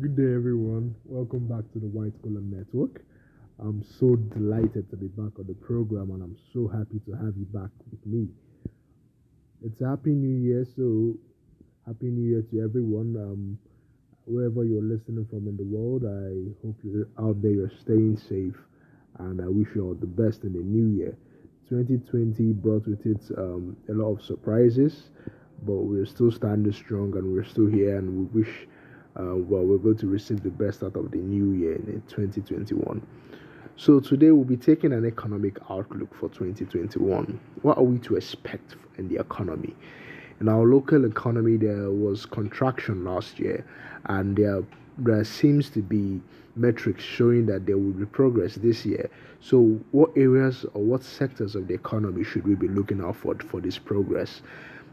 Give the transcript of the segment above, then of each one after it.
Good day, everyone. Welcome back to the White Collar Network. I'm so delighted to be back on the program, and I'm so happy to have you back with me. It's a Happy New Year, so Happy New Year to everyone. Um, wherever you're listening from in the world, I hope you're out there, you're staying safe, and I wish you all the best in the new year. 2020 brought with it um, a lot of surprises, but we're still standing strong and we're still here, and we wish uh, well, we're going to receive the best out of the new year in 2021. So, today we'll be taking an economic outlook for 2021. What are we to expect in the economy? In our local economy, there was contraction last year, and there, there seems to be metrics showing that there will be progress this year. So, what areas or what sectors of the economy should we be looking out for for this progress?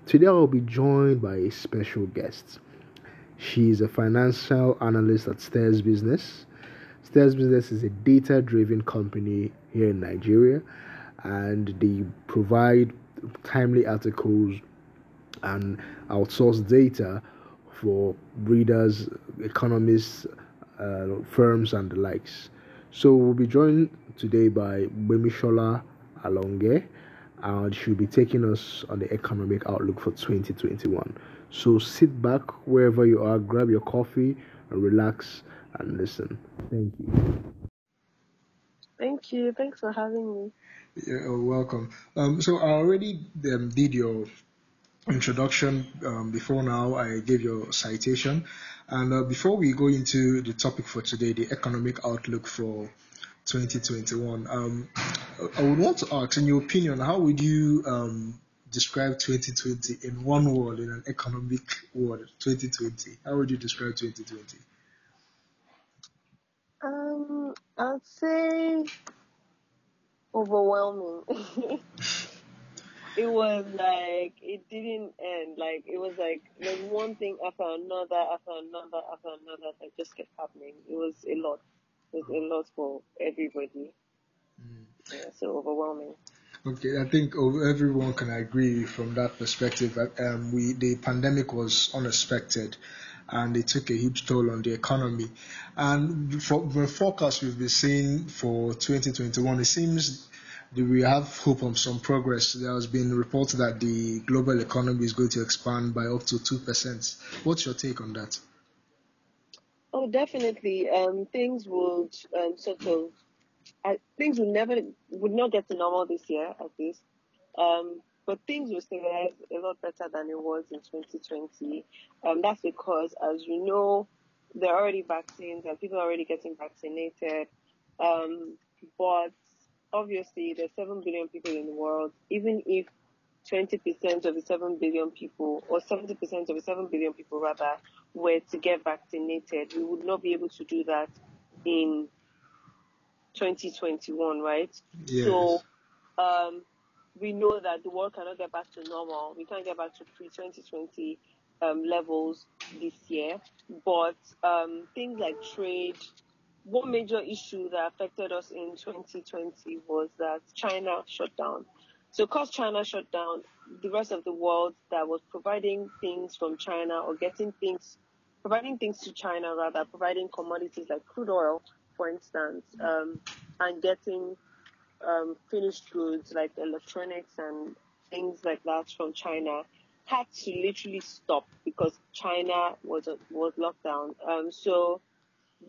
Today, I'll be joined by a special guest. She is a financial analyst at Stears Business. Stears Business is a data driven company here in Nigeria and they provide timely articles and outsource data for readers, economists, uh, firms, and the likes. So we'll be joined today by Bemisola Alonge, and she'll be taking us on the economic outlook for 2021. So sit back wherever you are, grab your coffee, and relax and listen. Thank you. Thank you. Thanks for having me. You're welcome. Um, so I already um, did your introduction um, before now. I gave your citation. And uh, before we go into the topic for today, the economic outlook for 2021, um, I would want to ask, in your opinion, how would you um, describe 2020 in one word, in an economic word, 2020? How would you describe 2020? Um, I'd say overwhelming. it was like it didn't end. Like it was like there's one thing after another, after another, after another that just kept happening. It was a lot. It was a lot for everybody. Mm. Yeah, so overwhelming. Okay, I think everyone can agree from that perspective. That um, we the pandemic was unexpected, and it took a huge toll on the economy. And for the forecast we've been seeing for 2021, it seems that we have hope of some progress. There has been reports that the global economy is going to expand by up to two percent. What's your take on that? Oh, definitely. Um, things would um, sort of I, things will never would not get to normal this year at least. Um, but things will stabilize a lot better than it was in 2020. Um, that's because, as you know, there are already vaccines and people are already getting vaccinated. Um, but obviously, there's 7 billion people in the world. Even if 20% of the 7 billion people, or 70% of the 7 billion people rather, were to get vaccinated, we would not be able to do that in 2021, right? Yes. So um, we know that the world cannot get back to normal. We can't get back to pre 2020 um, levels this year. But um, things like trade, one major issue that affected us in 2020 was that China shut down. So, because China shut down, the rest of the world that was providing things from China or getting things, providing things to China rather, providing commodities like crude oil for instance, um, and getting um, finished goods like electronics and things like that from China had to literally stop because China was was locked down. Um, so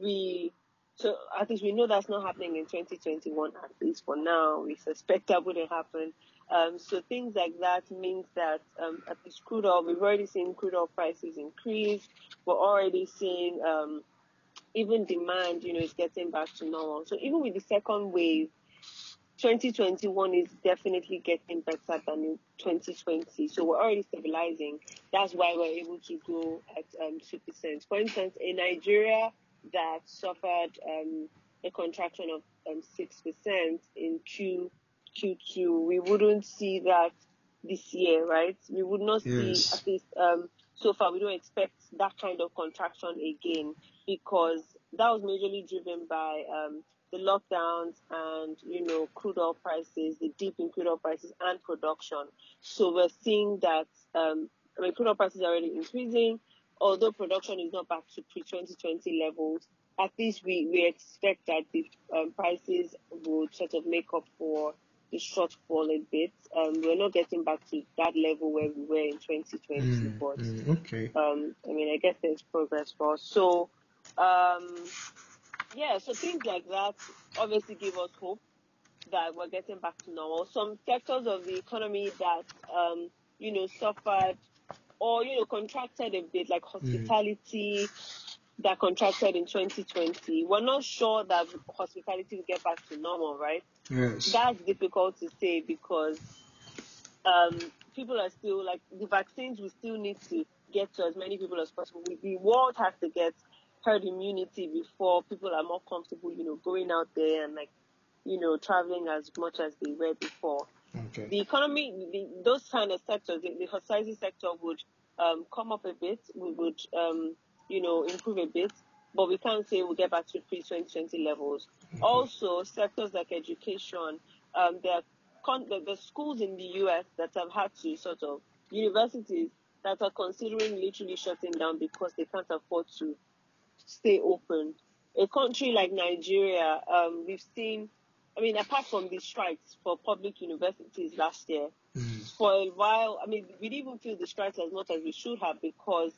we, so at least we know that's not happening in 2021. At least for now, we suspect that wouldn't happen. Um, so things like that means that um, at least crude oil, we've already seen crude oil prices increase. We're already seeing um, even demand, you know, is getting back to normal. So even with the second wave, 2021 is definitely getting better than in 2020. So we're already stabilizing. That's why we're able to grow at um, 2%. For instance, in Nigeria that suffered um, a contraction of um, 6% in Q, Q2, we wouldn't see that this year, right? We would not yes. see, at least um, so far, we don't expect that kind of contraction again because that was majorly driven by um, the lockdowns and you know crude oil prices, the dip in crude oil prices and production. So we're seeing that um, I mean crude oil prices are already increasing. although production is not back to pre-2020 levels, at least we, we expect that the um, prices would sort of make up for the shortfall a bit. Um, we're not getting back to that level where we were in 2020, Mm, but mm, okay. um, I mean, I guess there's progress for us. So, um, yeah, so things like that obviously give us hope that we're getting back to normal. Some sectors of the economy that, um, you know, suffered or, you know, contracted a bit, like hospitality that contracted in 2020. We're not sure that hospitality will get back to normal, right? Yes. That's difficult to say because um, people are still like the vaccines. We still need to get to as many people as possible. We, the world has to get herd immunity before people are more comfortable, you know, going out there and like, you know, traveling as much as they were before. Okay. The economy, the, those kind of sectors, the, the hospitality sector would um, come up a bit. We would, um, you know, improve a bit, but we can't say we'll get back to pre-2020 levels. Also, sectors like education, um, there are con- the, the schools in the US that have had to sort of universities that are considering literally shutting down because they can't afford to stay open. A country like Nigeria, um, we've seen, I mean, apart from the strikes for public universities last year, Mm. for a while, I mean, we didn't even feel the strikes as much as we should have because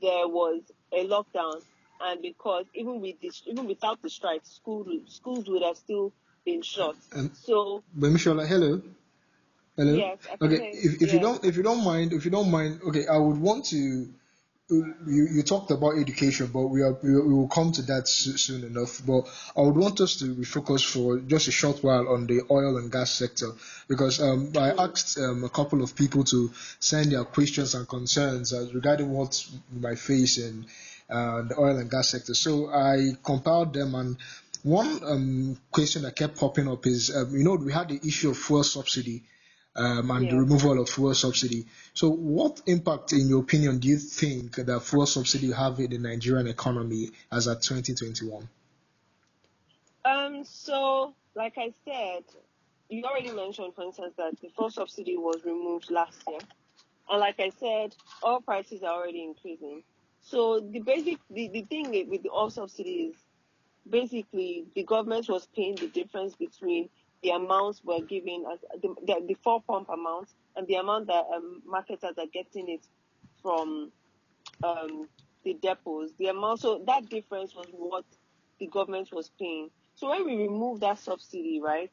there was a lockdown and because even with this, even without the strikes, school, schools would have still been shut. Um, So, Bemishola, hello. Hello. Yes, okay. If, if you don't if you don't mind if you don't mind okay I would want to you, you talked about education but we are we, will come to that soon enough. But I would want us to refocus for just a short while on the oil and gas sector because um, I asked um, a couple of people to send their questions and concerns regarding what might face in uh, the oil and gas sector. So I compiled them and one um, question that kept popping up is, um, you know, we had the issue of fuel subsidy um, and the removal of fuel subsidy. So, what impact, in your opinion, do you think that fuel subsidy have in the Nigerian economy as at 2021? Um, so, like I said, you already mentioned, for instance, that the fuel subsidy was removed last year. And like I said, oil prices are already increasing. So the basic, the, the thing with the oil subsidy is basically the government was paying the difference between the amounts we're giving as the, the, the four pump amounts and the amount that um, marketers are getting it from um, the depots. The amount, so that difference was what the government was paying. So when we remove that subsidy, right,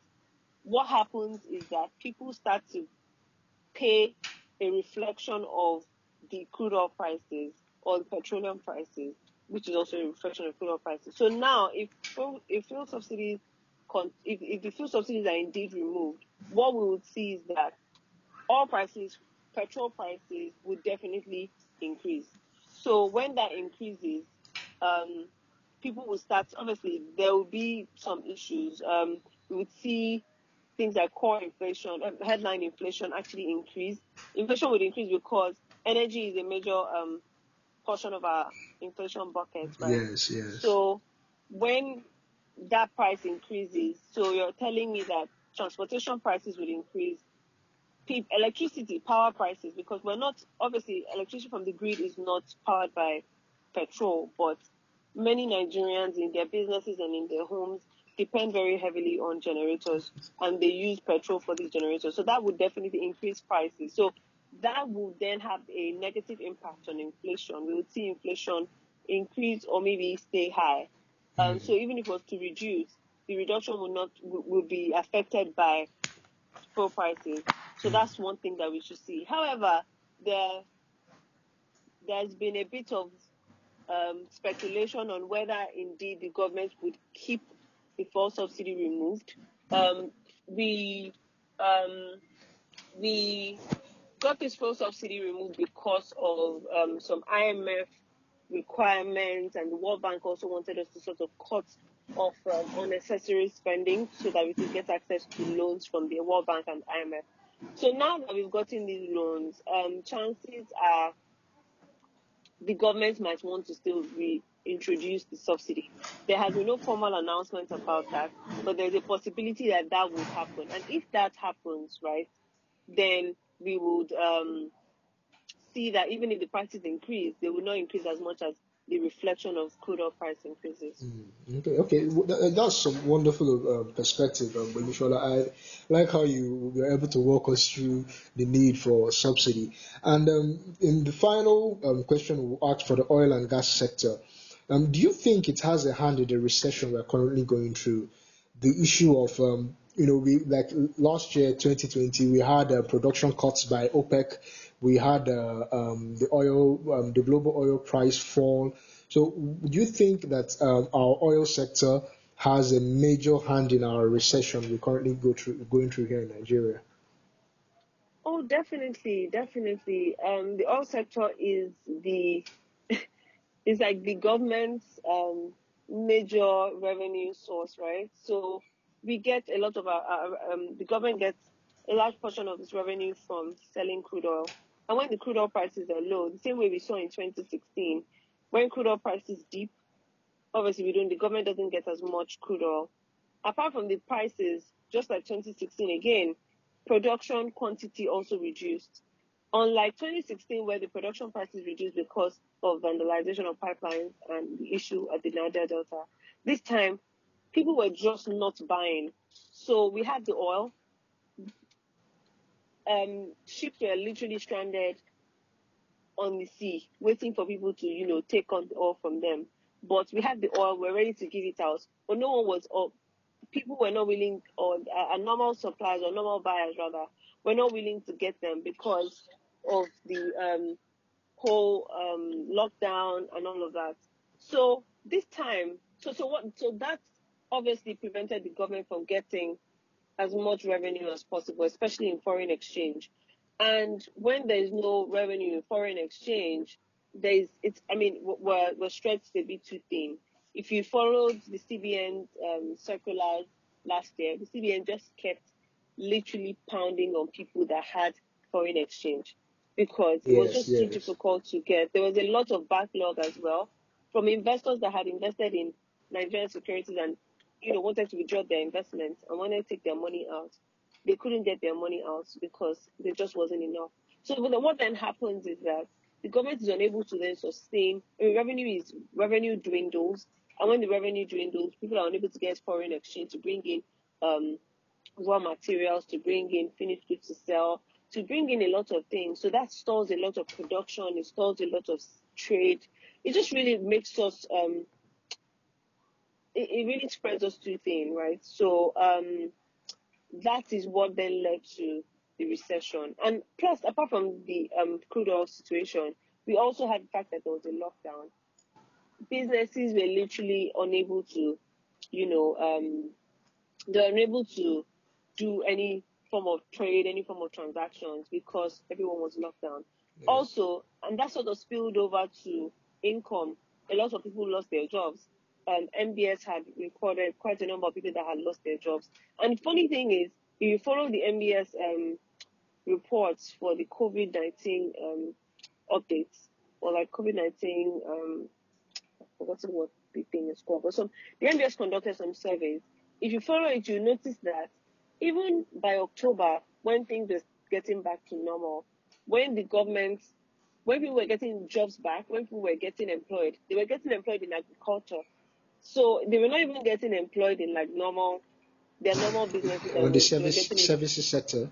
what happens is that people start to pay a reflection of the crude oil prices or the petroleum prices, which is also a reflection of crude oil prices. So now, if fuel- if fuel subsidies, con- if, if the fuel subsidies are indeed removed, what we would see is that oil prices, petrol prices would definitely increase. So when that increases, um, people will start. Obviously, there will be some issues. Um, we would see things like core inflation, uh, headline inflation actually increase. Inflation would increase because energy is a major um, portion of our inflation bucket, right? Yes, yes. So when that price increases, so you're telling me that transportation prices will increase, electricity, power prices, because we're not, obviously, electricity from the grid is not powered by petrol, but many Nigerians in their businesses and in their homes depend very heavily on generators and they use petrol for these generators. So that would definitely increase prices. So that would then have a negative impact on inflation. We would see inflation increase or maybe stay high. Um, so even if it was to reduce, the reduction will not will, will be affected by fuel prices. So that's one thing that we should see. However, there there's been a bit of um, speculation on whether indeed the government would keep the fuel subsidy removed. Um, we um, we got this fuel subsidy removed because of um, some IMF requirements, and the World Bank also wanted us to sort of cut off um, unnecessary spending so that we could get access to loans from the World Bank and IMF. So now that we've gotten these loans, um, chances are the government might want to still reintroduce the subsidy. There has been no formal announcement about that, but there's a possibility that that would happen. And if that happens, right, then we would um, see that even if the prices increase, they will not increase as much as the reflection of crude oil price increases. Mm, okay, okay, that's some wonderful uh, perspective, um, I like how you were able to walk us through the need for subsidy. And um, in the final um, question we asked for the oil and gas sector, um, do you think it has a hand in the recession we're currently going through? The issue of um, you know, we like last year, 2020, we had uh, production cuts by OPEC we had uh, um, the oil, um, the global oil price fall. So, do you think that um, our oil sector has a major hand in our recession we currently go through, going through here in Nigeria? Oh, definitely, definitely. Um, the oil sector is the is like the government's um, major revenue source, right? So we get a lot of our, our um, the government gets a large portion of its revenue from selling crude oil. And when the crude oil prices are low, the same way we saw in 2016, when crude oil prices dip, obviously we don't, the government doesn't get as much crude oil. Apart from the prices, just like 2016 again, production quantity also reduced. Unlike 2016, where the production prices reduced because of vandalization of pipelines and the issue at the Niger Delta, this time people were just not buying. So we had the oil, um, ships were literally stranded on the sea, waiting for people to, you know, take on the oil from them. But we had the oil, we're ready to give it out, but no one was up. People were not willing, or uh, normal suppliers or normal buyers rather, were not willing to get them because of the um, whole um, lockdown and all of that. So this time, so so what? So that obviously prevented the government from getting as much revenue as possible, especially in foreign exchange. And when there's no revenue in foreign exchange, there's it's I mean we're we're stretched a bit too thin. If you followed the CBN um, circulars last year, the CBN just kept literally pounding on people that had foreign exchange because it was just yes. too difficult to get. There was a lot of backlog as well from investors that had invested in Nigerian securities and you know, wanted to withdraw their investments and wanted to take their money out, they couldn't get their money out because there just wasn't enough. So what then happens is that the government is unable to then sustain. I mean, revenue is revenue dwindles, and when the revenue dwindles, people are unable to get foreign exchange to bring in um, raw materials, to bring in finished goods to sell, to bring in a lot of things. So that stalls a lot of production, it stalls a lot of trade. It just really makes us um, it, it really spreads us too thin, right? So um, that is what then led to the recession. And plus, apart from the um, crude oil situation, we also had the fact that there was a lockdown. Businesses were literally unable to, you know, um, they were unable to do any form of trade, any form of transactions because everyone was locked down. Also, and that sort of spilled over to income. A lot of people lost their jobs um, NBS had recorded quite a number of people that had lost their jobs. And the funny thing is, if you follow the NBS um, reports for the COVID 19 um, updates, or like COVID 19, um, I've what the thing is called, but some, the NBS conducted some surveys. If you follow it, you notice that even by October, when things were getting back to normal, when the government when people were getting jobs back, when people were getting employed, they were getting employed in agriculture. So they were not even getting employed in like normal, their normal businesses. Or the service, services sector.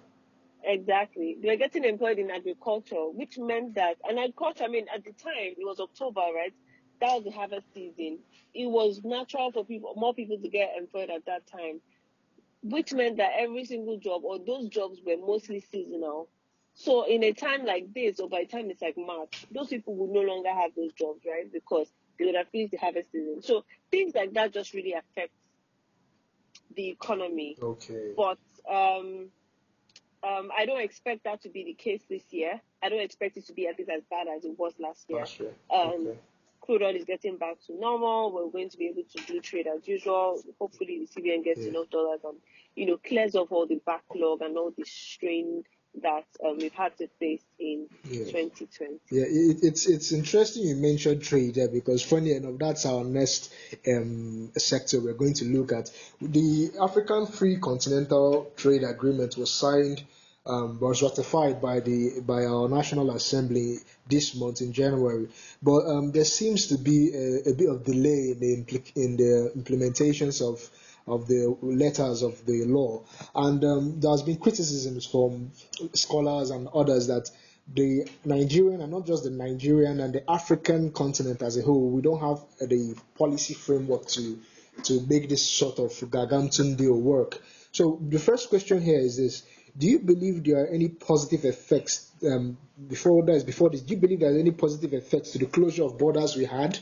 Exactly. They were getting employed in agriculture, which meant that, and agriculture, I mean, at the time, it was October, right? That was the harvest season. It was natural for people, more people to get employed at that time, which meant that every single job or those jobs were mostly seasonal. So in a time like this, or by the time it's like March, those people would no longer have those jobs, right? Because they would have finished the harvest season. So things like that just really affect the economy. Okay. But um, um, I don't expect that to be the case this year. I don't expect it to be at least as bad as it was last year. Last year. Um, okay. Crude oil is getting back to normal. We're going to be able to do trade as usual. Hopefully, the CBN gets enough dollars and you know clears off all the backlog and all the strain that um, we've had to face in yeah. 2020. Yeah, it, it's it's interesting you mentioned trade there because funny enough, that's our next um, sector we're going to look at. The African Free Continental Trade Agreement was signed um, was ratified by the by our National Assembly this month in January. But um, there seems to be a, a, bit of delay in the, impl- in the implementations of of the letters of the law, and um, there has been criticisms from scholars and others that the Nigerian and not just the Nigerian and the African continent as a whole, we don't have the policy framework to to make this sort of gargantuan deal work. So the first question here is this: Do you believe there are any positive effects um, before this? Before this, do you believe there are any positive effects to the closure of borders we had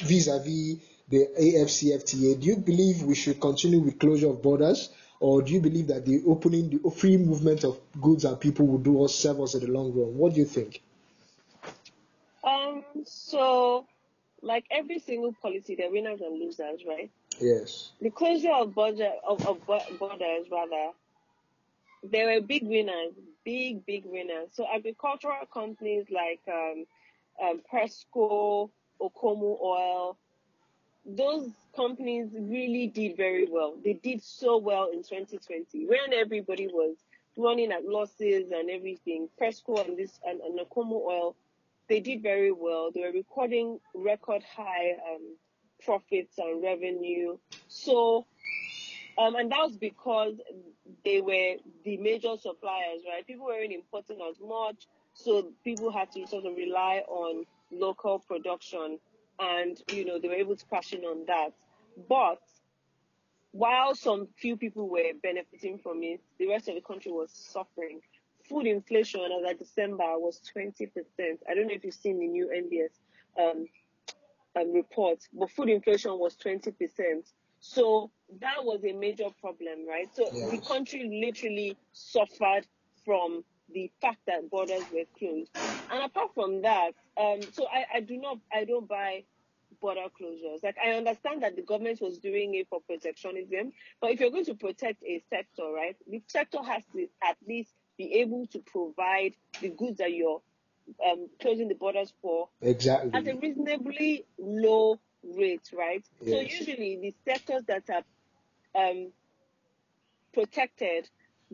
vis-a-vis the AFCFTA? Do you believe we should continue with closure of borders, or do you believe that the opening, the free movement of goods and people will do us serve us in the long run? What do you think? Um. So, like every single policy, there are winners and losers, right? Yes. The closure of border of, of borders, rather, there were big winners, big big winners. So agricultural companies like um, um, Presco, Okomu Oil, those companies really did very well. They did so well in 2020 when everybody was running at losses and everything. Presco and this and, and Okomu Oil, they did very well. They were recording record high um, profits and revenue. So, um, and that was because they were the major suppliers, right? People weren't importing as much, so people had to sort of rely on local production, and you know they were able to cash in on that. But while some few people were benefiting from it, the rest of the country was suffering. Food inflation as of December was 20%. I don't know if you've seen the new NBS um, um, report, but food inflation was 20%. So that was a major problem, right? So yes. the country literally suffered from the fact that borders were closed. And apart from that, um, so I, I do not, I don't buy border closures. Like I understand that the government was doing it for protectionism, but if you're going to protect a sector, right, the sector has to at least be able to provide the goods that you're um, closing the borders for exactly at a reasonably low rate, right? Yes. So usually the sectors that are um, protected,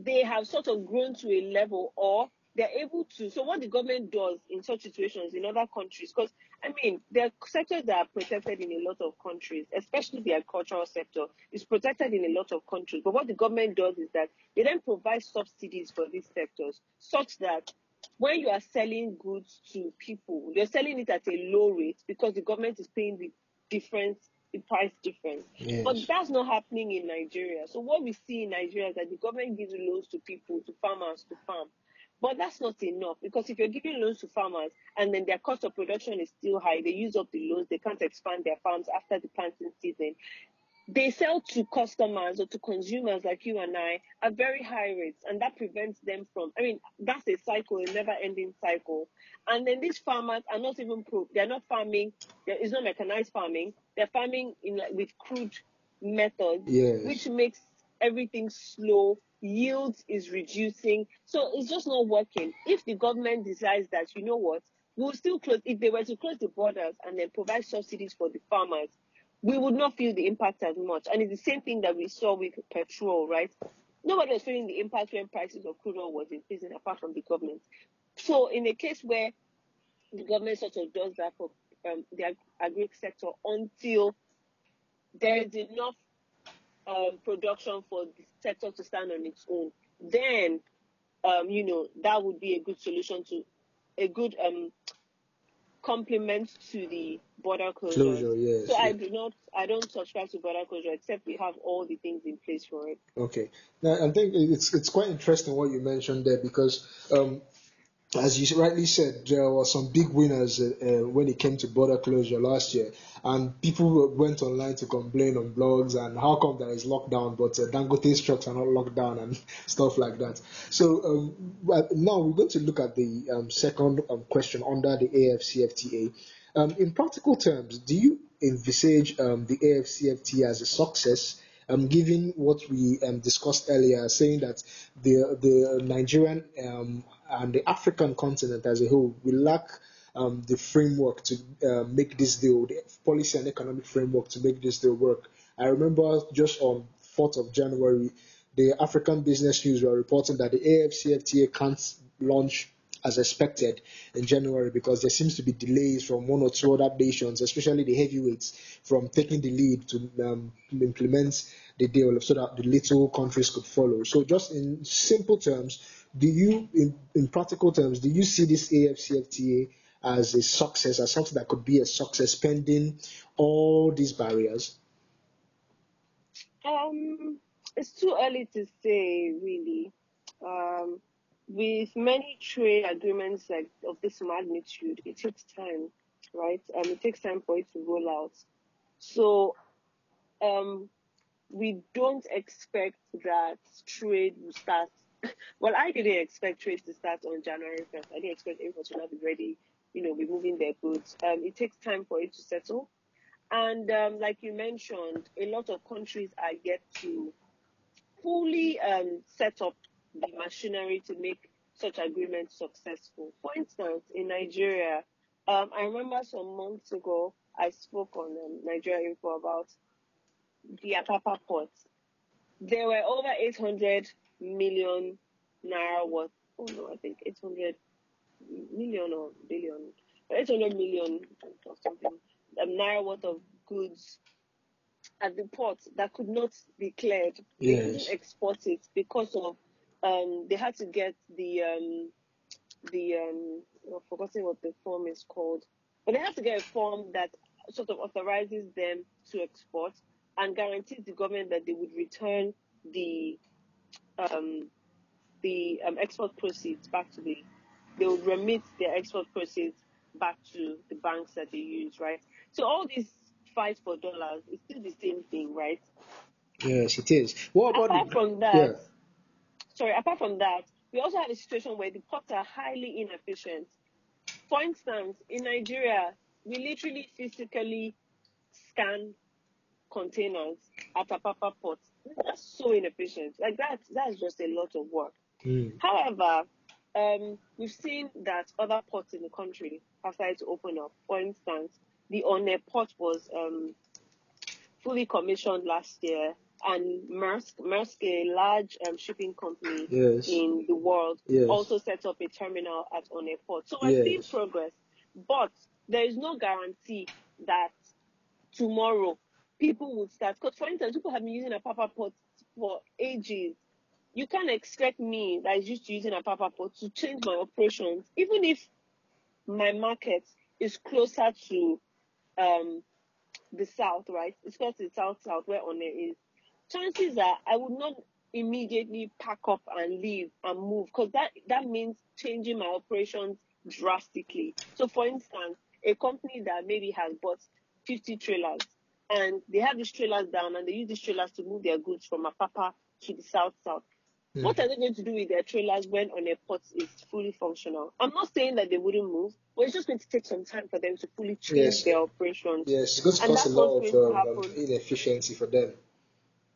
they have sort of grown to a level or they're able to. So what the government does in such situations in other countries, because I mean, there are sectors that are protected in a lot of countries, especially the agricultural sector is protected in a lot of countries. But what the government does is that they then provide subsidies for these sectors such that when you are selling goods to people, you're selling it at a low rate because the government is paying the difference, the price difference. Yes. But that's not happening in Nigeria. So what we see in Nigeria is that the government gives loans to people, to farmers, to farm. But that's not enough because if you're giving loans to farmers and then their cost of production is still high, they use up the loans, they can't expand their farms after the planting season they sell to customers or to consumers like you and I at very high rates, and that prevents them from. I mean, that's a cycle, a never-ending cycle. And then these farmers are not even pro. They're not farming. It's not mechanized farming. They're farming in with crude methods, yes. which makes everything slow. Yields is reducing, so it's just not working. If the government decides that you know what, we'll still close. If they were to close the borders and then provide subsidies for the farmers, we would not feel the impact as much. And it's the same thing that we saw with petrol, right? Nobody was feeling the impact when prices of crude oil was increasing apart from the government. So in a case where the government sort of does that for um, the ag- agri sector until there is enough um, production for the sector to stand on its own, then um, you know that would be a good solution to a good um, complement to the border closure. Closure, yes. So I do not, I don't subscribe to border closure except we have all the things in place for it. Okay. Now I think it's it's quite interesting what you mentioned there because um, as you rightly said, there were some big winners uh, uh, when it came to border closure last year, and people went online to complain on blogs and how come there is lockdown, but uh, Dangote's trucks are not locked down and stuff like that. So um, now we're going to look at the um, second um, question under the AFCFTA. Um, in practical terms, do you envisage um, the AFCFTA as a success? Um, given what we um, discussed earlier, saying that the the Nigerian um, and the African continent as a whole, we lack um, the framework to uh, make this deal, the policy and economic framework to make this deal work. I remember just on 4th of January, the African Business News were reporting that the AFCFTA can't launch as expected in January because there seems to be delays from one or two other nations, especially the heavyweights, from taking the lead to um, implement the deal so that the little countries could follow. So, just in simple terms, do you, in, in practical terms, do you see this AFCFTA as a success, as something that could be a success pending all these barriers? Um, it's too early to say, really. Um, with many trade agreements like of this magnitude, it takes time, right? Um, it takes time for it to roll out. So, um, we don't expect that trade will start. well, I didn't expect trade to start on January 1st. I didn't expect everyone to not be ready, you know, be moving their goods. Um, it takes time for it to settle. And um, like you mentioned, a lot of countries are yet to fully um, set up the machinery to make such agreements successful. For instance, in Nigeria, um, I remember some months ago I spoke on um, Nigeria Info about the Apapa port. There were over 800 million naira worth. Oh no, I think 800 million or billion, 800 million or something um, naira worth of goods at the port that could not be cleared. They couldn't export it because of um, they had to get the um, the um, I've forgotten what the form is called, but they had to get a form that sort of authorizes them to export and guarantees the government that they would return the um, the um, export proceeds back to the they would remit their export proceeds back to the banks that they use, right? So all this fight for dollars is still the same thing, right? Yes, it is. What about Apart the, from that, yeah. Sorry, apart from that, we also have a situation where the ports are highly inefficient. For instance, in Nigeria, we literally physically scan containers at Apapa port. That's so inefficient. Like that, that's just a lot of work. Mm. However, um, we've seen that other ports in the country have started to open up. For instance, the Onne port was um, fully commissioned last year, and Maersk, Maersk, a large um, shipping company Yes. in the world, Yes. also set up a terminal at Onne port. So we're seeing Yes. progress, but there is no guarantee that tomorrow people would start. Because, for instance, people have been using Apapa pot for ages. You can't expect me that is used to using Apapa pot to change my operations, even if my market is closer to um, the south, right? It's close to the south south where Onne is. Chances are I would not immediately pack up and leave and move because that that means changing my operations drastically. So, for instance, a company that maybe has bought 50 trailers and they have these trailers down and they use these trailers to move their goods from Apapa to the south south. Mm. What are they going to do with their trailers when Onne port is fully functional? I'm not saying that they wouldn't move, but it's just going to take some time for them to fully change Yes. their operations. Yes, it's going to cause a lot of um, inefficiency for them.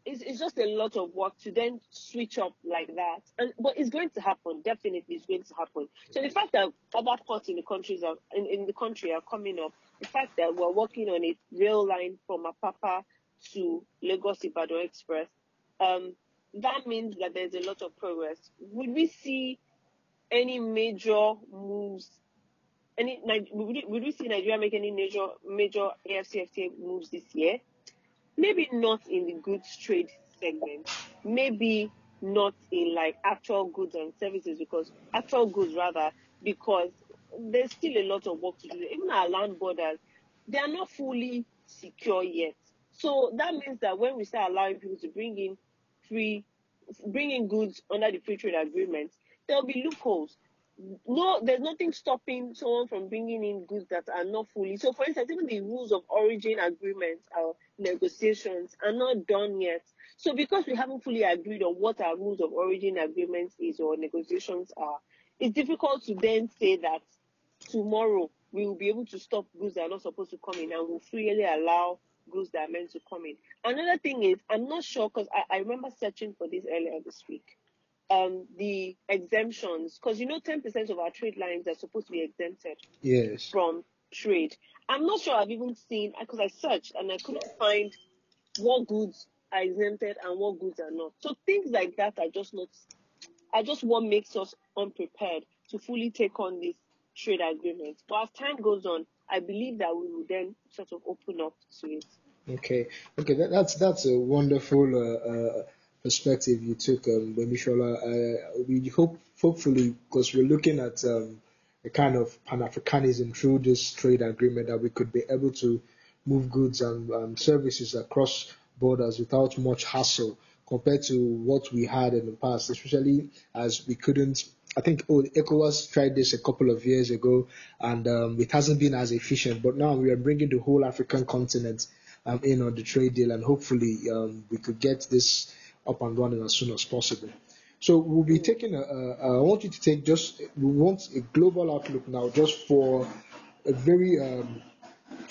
It's, it's just a lot of work to then switch up like that. And but it's going to happen. Definitely, it's going to happen. So the fact that other ports in the countries are in, in the country are coming up, the fact that we're working on a rail line from Apapa to Lagos Ibadan Express, um, that means that there's a lot of progress. Would we see any major moves? Any would we, would we see Nigeria make any major major AFCFTA moves this year? Maybe not in the goods trade segment, maybe not in like actual goods and services because actual goods rather because there's still a lot of work to do. Even our land borders, they are not fully secure yet. So that means that when we start allowing people to bring in free, bring in goods under the free trade agreement, there'll be loopholes no, there's nothing stopping someone from bringing in goods that are not fully. So, for instance, even the rules of origin agreements or negotiations are not done yet. So, because we haven't fully agreed on what our rules of origin agreements is or negotiations are, it's difficult to then say that tomorrow we will be able to stop goods that are not supposed to come in and will freely allow goods that are meant to come in. Another thing is, I'm not sure because I, I remember searching for this earlier this week um, the exemptions, because you know 10% of our trade lines are supposed to be exempted Yes. from trade. I'm not sure I've even seen, because I searched and I couldn't find what goods are exempted and what goods are not. So things like that are just not, are just what makes us unprepared to fully take on this trade agreement. But as time goes on, I believe that we will then sort of open up to it. Okay, okay, that, that's that's a wonderful uh, uh, perspective you took, um, Bemishola. Uh, we hope, hopefully, because we're looking at um, a kind of Pan Africanism through this trade agreement, that we could be able to move goods and, and services across borders without much hassle compared to what we had in the past, especially as we couldn't. I think oh, ECOWAS tried this a couple of years ago, and um, it hasn't been as efficient. But now we are bringing the whole African continent um, in on the trade deal, and hopefully um, we could get this up and running as soon as possible. So we'll be taking a, a, I want you to take just we want a global outlook now, just for a very um,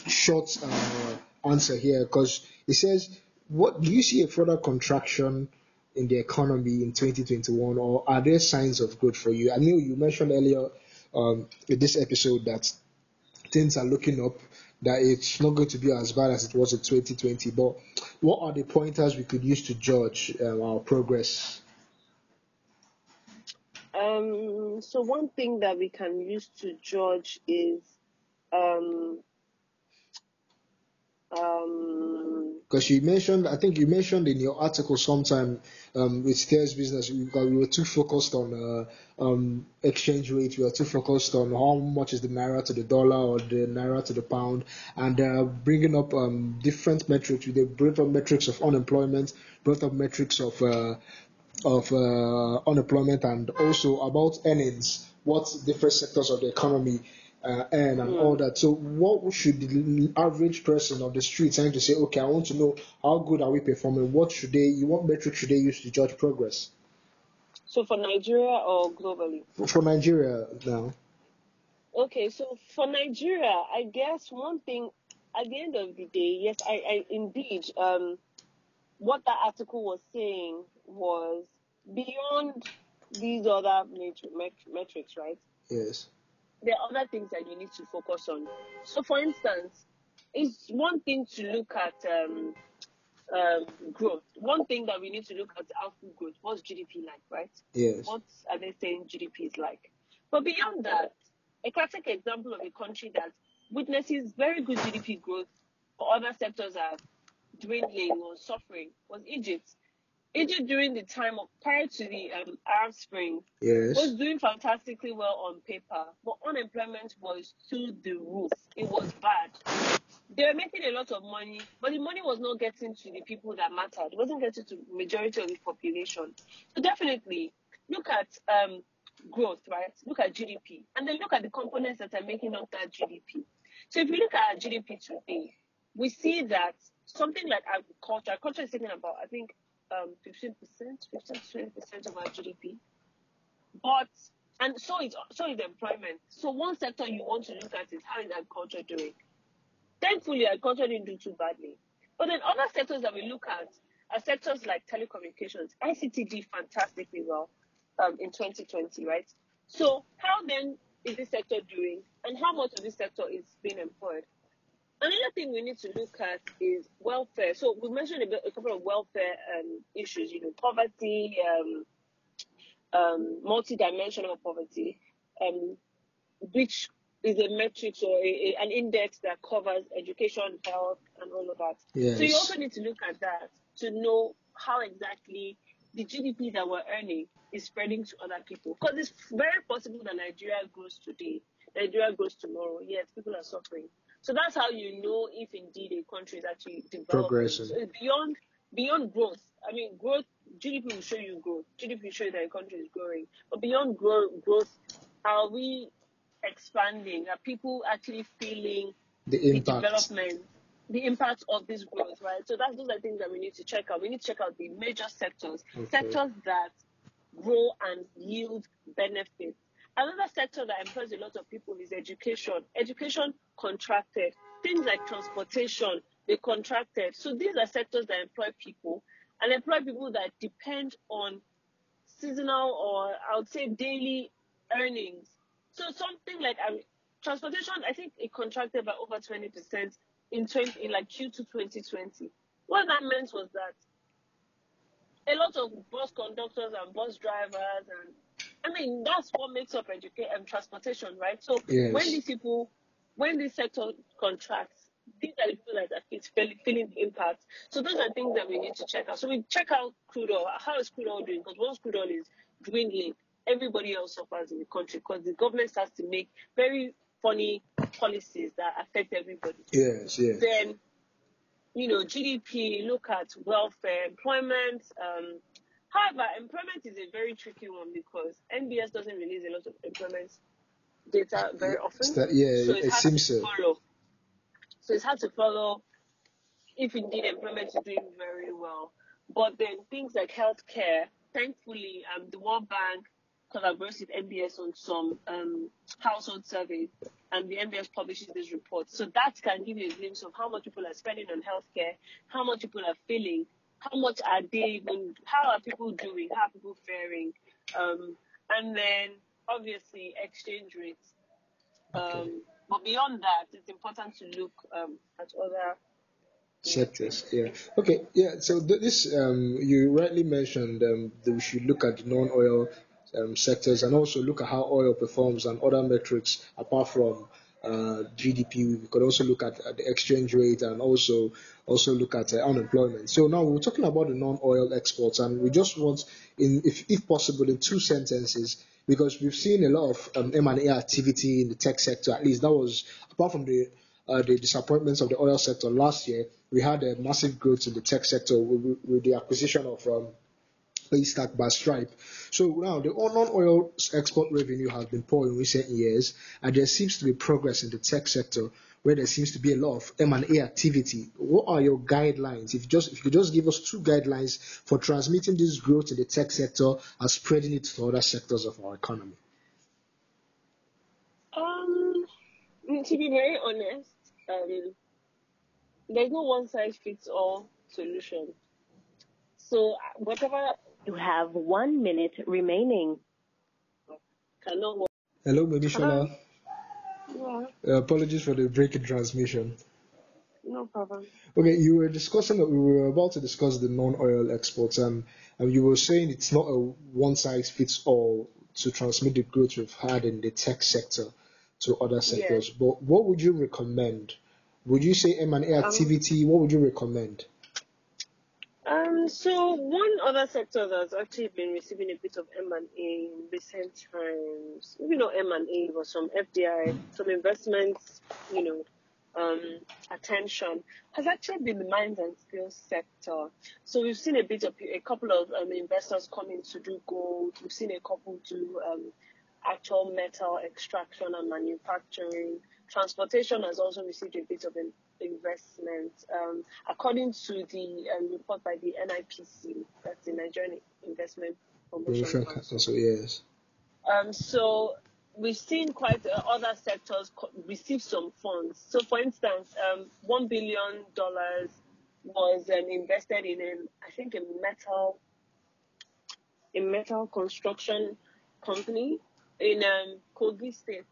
short uh, answer here, because it says, what do you see a further contraction? in the economy in 2021, or are there signs of growth for you? I know you mentioned earlier um, in this episode that things are looking up that it's not going to be as bad as it was in 2020. But what are the pointers we could use to judge um, our progress? Um, so one thing that we can use to judge is um, um, because you mentioned, I think you mentioned in your article sometime um, with Stears Business, we, we were too focused on uh, um, exchange rate. We were too focused on how much is the naira to the dollar or the naira to the pound, and uh, bringing up um, different metrics. We brought up metrics of unemployment, brought up metrics of uh, of uh, unemployment, and also about earnings. What different sectors of the economy uh, earn and mm. all that. So, what should the average person of the street trying to say, okay, I want to know how good are we performing? What should they, what metric should they use to judge progress? So, for Nigeria or globally? For Nigeria now. Okay, so for Nigeria, I guess one thing at the end of the day, yes, I, I indeed, um, what that article was saying was beyond these other metrics, right? Yes there are other things that you need to focus on. So, for instance, it's one thing to look at um, um, growth. One thing that we need to look at is output growth. What's GDP like, right? Yes. What are they saying GDP is like? But beyond that, a classic example of a country that witnesses very good GDP growth, but other sectors are dwindling or suffering was Egypt. Egypt during the time of prior to the um, Arab Spring yes. was doing fantastically well on paper, but unemployment was to the roof. It was bad. They were making a lot of money, but the money was not getting to the people that mattered. It wasn't getting to the majority of the population. So definitely look at um, growth, right? Look at GDP, and then look at the components that are making up that GDP. So if you look at GDP today, we see that something like agriculture, agriculture is taking about, I think, um, 15%, 15 to 20% of our GDP. But, and so is, so is employment. So one sector you want to look at is how is agriculture doing? Thankfully, agriculture didn't do too badly. But then other sectors that we look at are sectors like telecommunications. ICT did fantastically well um, in 2020, right? So how then is this sector doing and how much of this sector is being employed? Another thing we need to look at is welfare. So we mentioned a, bit, a couple of welfare um, issues, you know, poverty, um, um, multi-dimensional poverty, um, which is a metric or a, a, an index that covers education, health, and all of that. Yes. So you also need to look at that to know how exactly the GDP that we're earning is spreading to other people. Because it's very possible that Nigeria grows today, Nigeria grows tomorrow. Yes, people are suffering. So that's how you know if indeed a country is actually developing. Progressing. So beyond beyond growth. I mean, growth GDP will show you growth. GDP will show you that a country is growing. But beyond growth, growth, are we expanding? Are people actually feeling the, impact. the development, the impact of this growth, right? So that's those are things that we need to check out. We need to check out the major sectors, okay. sectors that grow and yield benefits Another sector that employs a lot of people is education. Education contracted. Things like transportation, they contracted. So these are sectors that employ people and employ people that depend on seasonal or I would say daily earnings. So something like transportation, I think it contracted by over 20% in 20, in like Q2 2020. What that meant was that a lot of bus conductors and bus drivers and I mean that's what makes up education and transportation, right? So Yes. when these people, when this sector contracts, these are the people that are feeling, feeling the impact. So those are things that we need to check out. So we check out crude oil. How is crude oil doing? Because once crude oil is dwindling, everybody else suffers in the country because the government starts to make very funny policies that affect everybody Yes, yes. then you know GDP, look at welfare, employment. Um, however, employment is a very tricky one because NBS doesn't release a lot of employment data very often. That- yeah, so it's it hard seems to so. follow. So it's hard to follow if indeed employment is doing very well. But then things like healthcare, thankfully, um, the World Bank collaborates with NBS on some um, household surveys, and the NBS publishes this report. So that can give you a glimpse of how much people are spending on healthcare, how much people are feeling, how much are they even, how are people doing, how are people faring, um, and then obviously exchange rates. Um, but beyond that, it's important to look um, at other sectors. Yeah. Okay. Yeah. So th- this um, you rightly mentioned um, that we should look at non-oil um, sectors and also look at how oil performs and other metrics apart from uh, GDP. We could also look at, at the exchange rate and also also look at uh, unemployment. So now we're talking about the non-oil exports, and we just want, in if, if possible, in two sentences, because we've seen a lot of um, M&A activity in the tech sector. At least that was apart from the uh, the disappointments of the oil sector last year. We had a massive growth in the tech sector with, with the acquisition of um, Paystack by Stripe. So now the non-oil export revenue has been poor in recent years, and there seems to be progress in the tech sector where there seems to be a lot of M&A activity. What are your guidelines? If you just if you could just give us two guidelines for transmitting this growth in the tech sector and spreading it to other sectors of our economy. Um, to be very honest, um, there's no one size fits all solution. So whatever You have one minute remaining. cannot work. Hello, Bamishola. Yeah, Uh, apologies for the break in transmission. no problem. Okay, you were discussing that we were about to discuss the non-oil exports, and, and you were saying it's not a one-size-fits-all to transmit the growth we've had in the tech sector to other sectors. But what would you recommend? Would you say M&A activity? what would you recommend? Um, so one other sector that's actually been receiving a bit of M&A in recent times, maybe not M&A, but some FDI, some investments, you know, um, attention, has actually been the mines and steel sector. So we've seen a bit of a couple of um, investors coming to do gold. We've seen a couple do um, actual metal extraction and manufacturing. Transportation has also received a bit of an investment. Um, according to the um, report by the NIPC, that's the Nigerian Investment Promotion Council. Council, yes. Um, so we've seen quite uh, other sectors co- receive some funds. So, for instance, um, one billion dollars was um, invested in, um, I think, a metal, a metal construction company in um, Kogi State.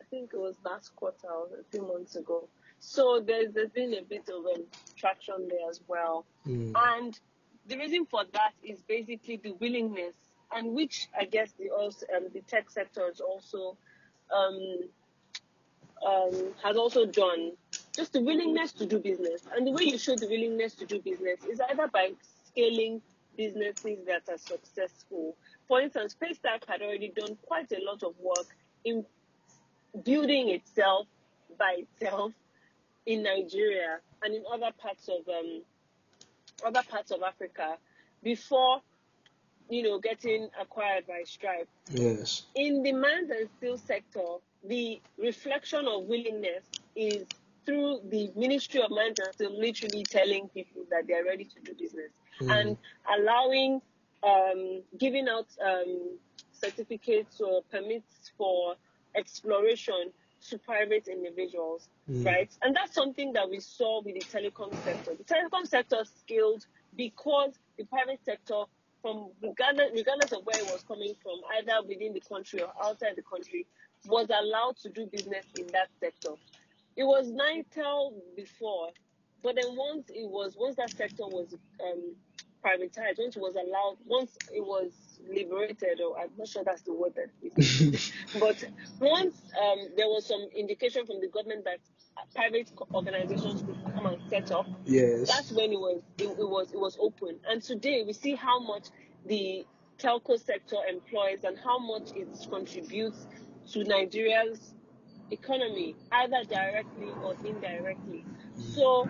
I think it was last quarter or a few months ago. So there's there's been a bit of um, traction there as well. Mm. And the reason for that is basically the willingness, and which I guess the also um, the tech sector is also um, um, has also done, just the willingness to do business. And the way you show the willingness to do business is either by scaling businesses that are successful. For instance, Paystack had already done quite a lot of work in building itself by itself in Nigeria and in other parts of um, other parts of Africa before you know getting acquired by Stripe. Yes. In the mines and steel sector, the reflection of willingness is through the Ministry of Mines and Steel literally telling people that they are ready to do business and allowing, um, giving out um, certificates or permits for exploration to private individuals, right? And that's something that we saw with the telecom sector. The telecom sector scaled because the private sector, from regardless, regardless of where it was coming from, either within the country or outside the country, was allowed to do business in that sector. It was Nitel before, but then once it was once that sector was um, privatized, once it was allowed, once it was liberated, or I'm not sure that's the word that is, but once um, there was some indication from the government that private organizations could come and set up, yes, that's when it was it, it was it was open. And today we see how much the telco sector employs and how much it contributes to Nigeria's economy, either directly or indirectly. So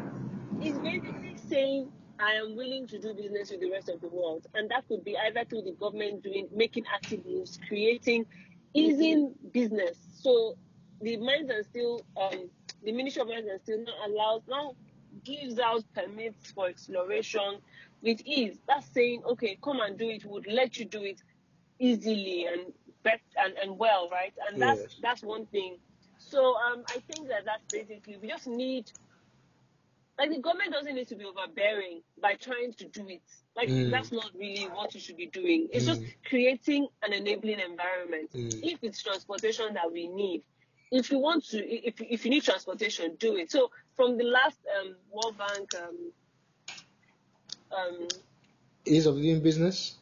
it's basically saying I am willing to do business with the rest of the world, and that could be either through the government doing making active moves, creating, easing business. So the mines and steel, um, the Ministry of Mines and Steel now allows now gives out permits for exploration with ease. That's saying, okay, come and do it. We would let you do it easily and best and, and well, right? And that's Yes. that's one thing. So um, I think that that's basically we just need like the government doesn't need to be overbearing by trying to do it. Like Mm. that's not really what you should be doing. It's just creating an enabling environment. Mm. If it's transportation that we need, if you want to, if if you need transportation, do it. So from the last um, World Bank um, um, ease of doing business.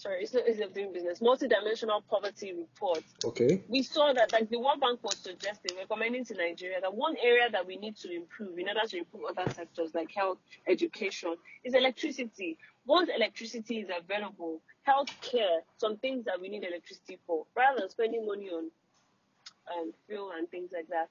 Sorry, it's not easy of doing business, multidimensional poverty report, Okay. we saw that like the World Bank was suggesting, recommending to Nigeria that one area that we need to improve in order to improve other sectors like health, education, is electricity. Once electricity is available, health care, some things that we need electricity for, rather than spending money on um, fuel and things like that.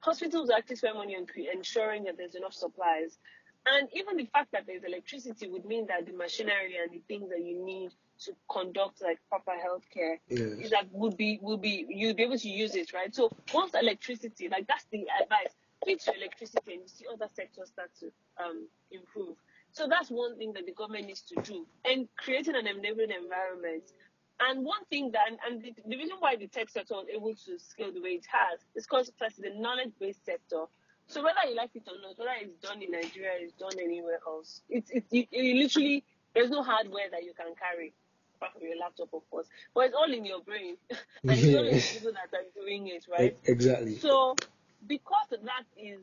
Hospitals actually spend money on ensuring that there's enough supplies. And even the fact that there's electricity would mean that the machinery and the things that you need to conduct like proper healthcare Yes. is that would be would be you'll be able to use it, right? So once electricity, like that's the advice, fix your electricity and you see other sectors start to um, improve. So that's one thing that the government needs to do. And creating an enabling environment. And one thing that and, and the, the reason why the tech sector was able to scale the way it has is because it's a knowledge based sector. So whether you like it or not, whether it's done in Nigeria, it's done anywhere else. It's it's you, you literally there's no hardware that you can carry apart from your laptop, of course, but it's all in your brain, and it's only the Yes. people that are doing it, right? Exactly. So because that is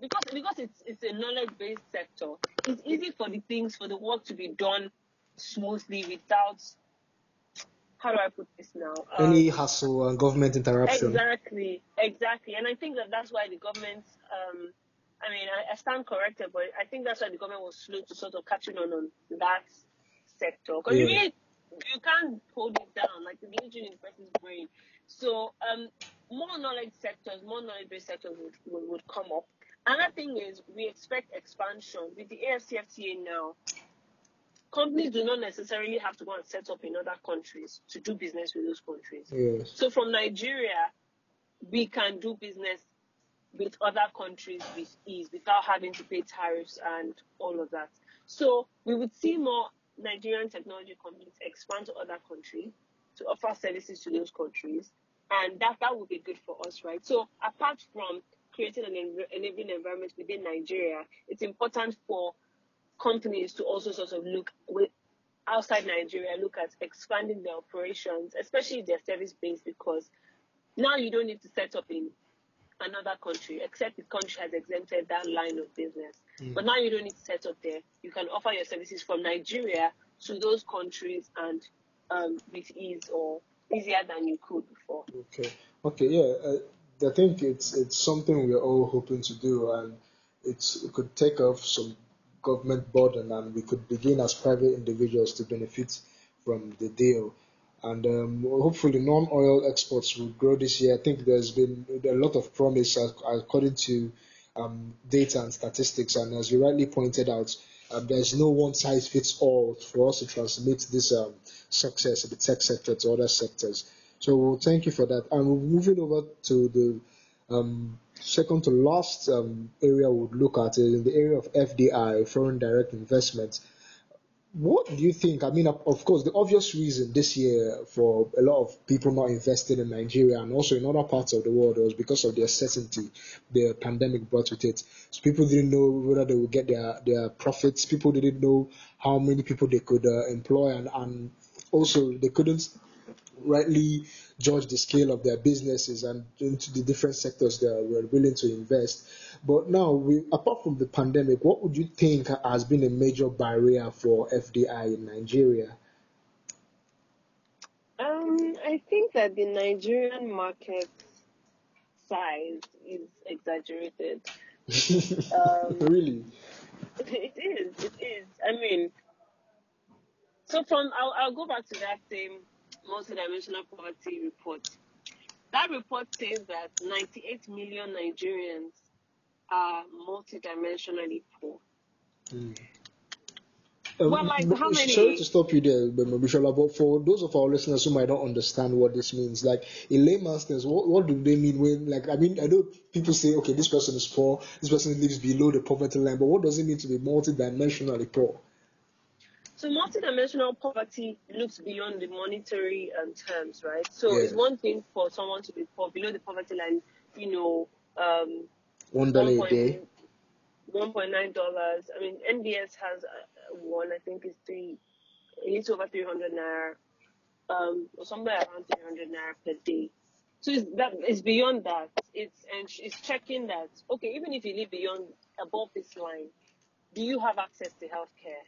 because because it's it's a knowledge based sector, it's easy for the things for the work to be done smoothly without how do I put this now? Um, Any hassle and government interruption. Exactly, exactly. And I think that that's why the government, um, I mean, I, I stand corrected, but I think that's why the government was slow to sort of catching on on that sector. Because you Yeah. really, you can't hold it down, like the religion in the person's brain. So, um, more knowledge sectors, more knowledge-based sectors would, would, would come up. Another thing is we expect expansion with the AFCFTA now. Companies do not necessarily have to go and set up in other countries to do business with those countries. Yes. So from Nigeria, we can do business with other countries with ease without having to pay tariffs and all of that. So we would see more Nigerian technology companies expand to other countries to offer services to those countries, and that that would be good for us, right? So apart from creating an enabling environment within Nigeria, it's important for companies to also sort of look with outside Nigeria, look at expanding their operations, especially their service base, because now you don't need to set up in another country, except the country has exempted that line of business. But now you don't need to set up there. You can offer your services from Nigeria to those countries and um, with ease or easier than you could before. Okay. Okay. Yeah. Uh, I think it's it's something we're all hoping to do, and it's it could take off some government burden, and we could begin as private individuals to benefit from the deal. And um, hopefully, non-oil exports will grow this year. I think there's been a lot of promise according to um, data and statistics. And as you rightly pointed out, um, there's no one size fits all for us to transmit this um, success in the tech sector to other sectors. So thank you for that. And moving over to the um, second to last um, area we would look at is in the area of FDI, foreign direct investment. What do you think? I mean, of course, the obvious reason this year for a lot of people not investing in Nigeria and also in other parts of the world was because of the uncertainty the pandemic brought with it. So people didn't know whether they would get their, their profits. People didn't know how many people they could uh, employ, and, and also they couldn't rightly judge the scale of their businesses and into the different sectors they were willing to invest. But now, we, apart from the pandemic, what would you think has been a major barrier for FDI in Nigeria? Um, I think that the Nigerian market size is exaggerated. um, really? It is. It is. I mean, so from I'll, I'll go back to that same multidimensional poverty report. That report says that 98 million Nigerians are multidimensionally poor. Mm. Um, well, like how many? Sorry to stop you there, Bishola, but for those of our listeners who might not understand what this means, like in layman's terms, what, what do they mean when, like, I mean, I know people say, okay, this person is poor, this person lives below the poverty line, but what does it mean to be multidimensionally poor? So multidimensional poverty looks beyond the monetary um, terms, right? So it's one thing for someone to be poor below the poverty line, you know, um, one dollar a day, one point nine dollars. I mean, NBS has uh, one, I think, is three, a little over three hundred naira, um, or somewhere around three hundred naira per day. So it's, that it's beyond that. It's and it's checking that okay, even if you live beyond above this line, do you have access to healthcare?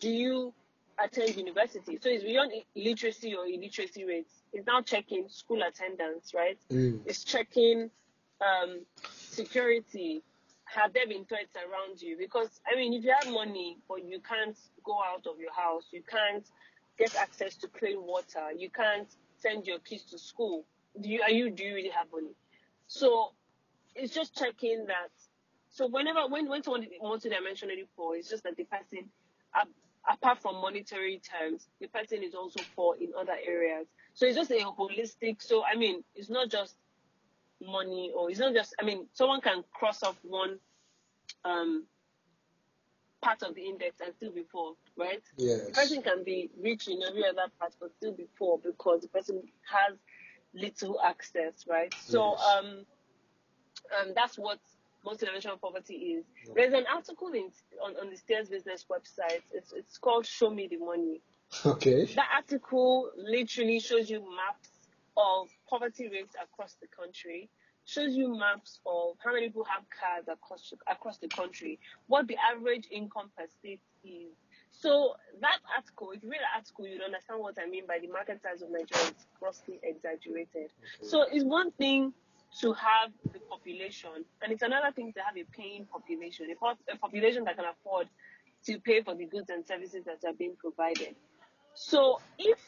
Do you attend university? So it's beyond literacy or illiteracy rates. It's now checking school attendance, right? Mm. It's checking um, security, have there been threats around you? Because I mean, if you have money but you can't go out of your house, you can't get access to clean water, you can't send your kids to school. Do you are you do you really have money? So it's just checking that. So whenever when when someone wants to dimensionally poor, it's just that the person, uh, apart from monetary terms, the person is also poor in other areas. So it's just a holistic. So I mean, it's not just money or it's not just I mean someone can cross off one um part of the index and still be poor, right? Yes. The person can be rich in every other part but still be poor because the person has little access, right? Yes. So um um that's what multidimensional poverty is. There's an article in, on, on the Stears Business website. It's it's called Show Me the Money. Okay. That article literally shows you maps of poverty rates across the country, shows you maps of how many people have cars across across the country, what the average income per state is. So that article, if you read the article, you'd understand what I mean by the market size of Nigeria is grossly exaggerated. Okay. So it's one thing to have the population, and it's another thing to have a paying population, a, a population that can afford to pay for the goods and services that are being provided. So if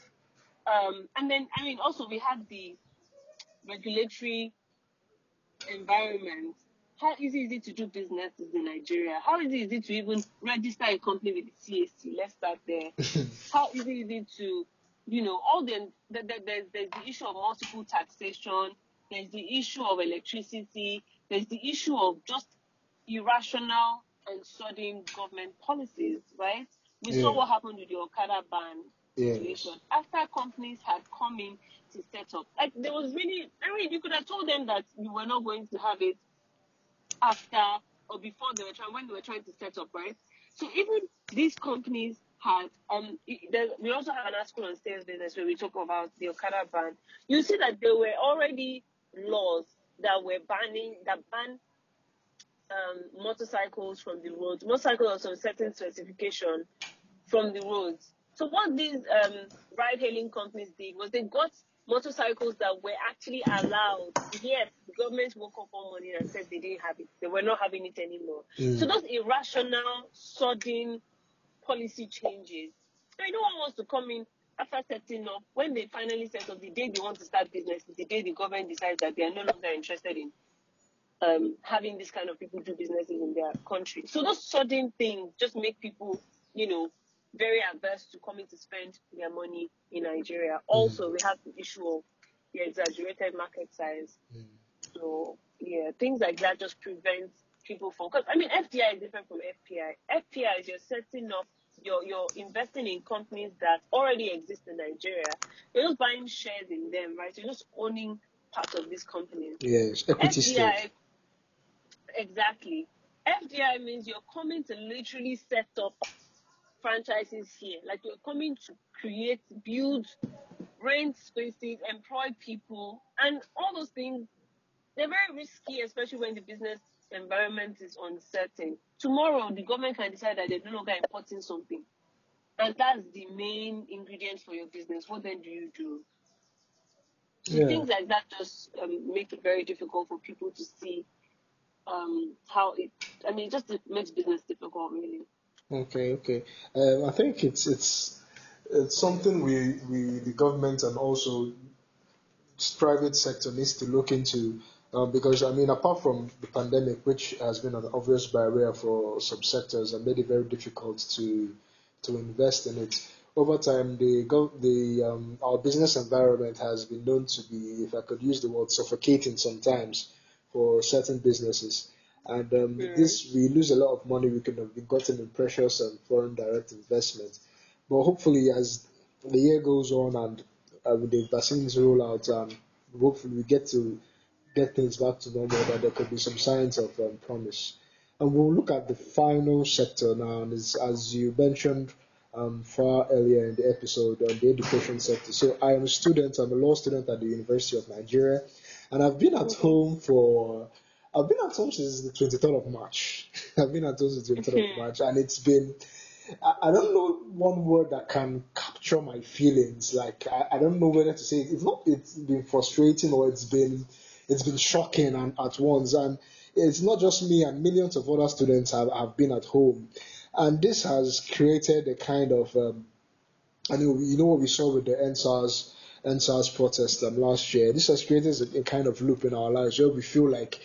um, and then, I mean, also we have the regulatory environment. How easy is it to do business in Nigeria? How easy is it to even register a company with the CAC? Let's start there. How easy is it to, you know, all the, the, the, there's, there's the issue of multiple taxation, there's the issue of electricity, there's the issue of just irrational and sudden government policies, right? We yeah. saw what happened with the Okada ban situation after companies had come in to set up. Like there was really, I mean, you could have told them that you were not going to have it after or before they were trying when they were trying to set up, right? So even these companies had um there, we also have an article on Stears Business where we talk about the Okada ban. You see that they were already laws that were banning that ban um, motorcycles from the roads, motorcycles of some certain specification from the roads. So what these um, ride-hailing companies did was they got motorcycles that were actually allowed. Yes, the government woke up one morning and said they didn't have it. They were not having it anymore. Mm. So those irrational, sudden policy changes. So no one wants to come in after setting up. When they finally set up, the day they want to start business, the day the government decides that they are no longer interested in um, having this kind of people do businesses in their country. So those sudden things just make people, you know, very averse to coming to spend their money in Nigeria. Also, mm. we have the issue of the exaggerated market size. Mm. So, yeah, things like that just prevent people from. Because I mean, FDI is different from FPI. FPI is you're setting up, you're you're investing in companies that already exist in Nigeria. You're just buying shares in them, right? You're just owning part of these companies. Yes, equity FDI, stake. Exactly. FDI means you're coming to literally set up franchises here. Like you're coming to create, build rent spaces, employ people, and all those things. They're very risky, especially when the business environment is uncertain. Tomorrow, the government can decide that they're no longer importing something, and that's the main ingredient for your business. What then do you do? Yeah. Things like that just um, make it very difficult for people to see um, how it. I mean, it just makes business difficult, really. Okay, okay. Um, I think it's it's it's something we we the government and also private sector needs to look into um, because I mean apart from the pandemic, which has been an obvious barrier for some sectors and made it very difficult to to invest in it. Over time, the the um, our business environment has been known to be, if I could use the word, suffocating sometimes for certain businesses. And um, Mm. this we lose a lot of money we could have been gotten in precious and foreign direct investment. But hopefully, as the year goes on and uh, with the vaccines roll out, um, hopefully we get to get things back to normal. That there could be some signs of um, promise. And we'll look at the final sector now, and as, as you mentioned um, far earlier in the episode on the education sector. So I am a student. I'm a law student at the University of Nigeria, and I've been at home for. I've been at home since the 23rd of March. I've been at home since the 23rd of March, and it's been. I, I don't know one word that can capture my feelings. Like I, I don't know whether to say it. It's not. It's been frustrating or it's been. It's been shocking and at once, and it's not just me and millions of other students have, have been at home, and this has created a kind of. Um, I know you know what we saw with the EndSARS EndSARS protest um, last year. This has created a, a kind of loop in our lives where we feel like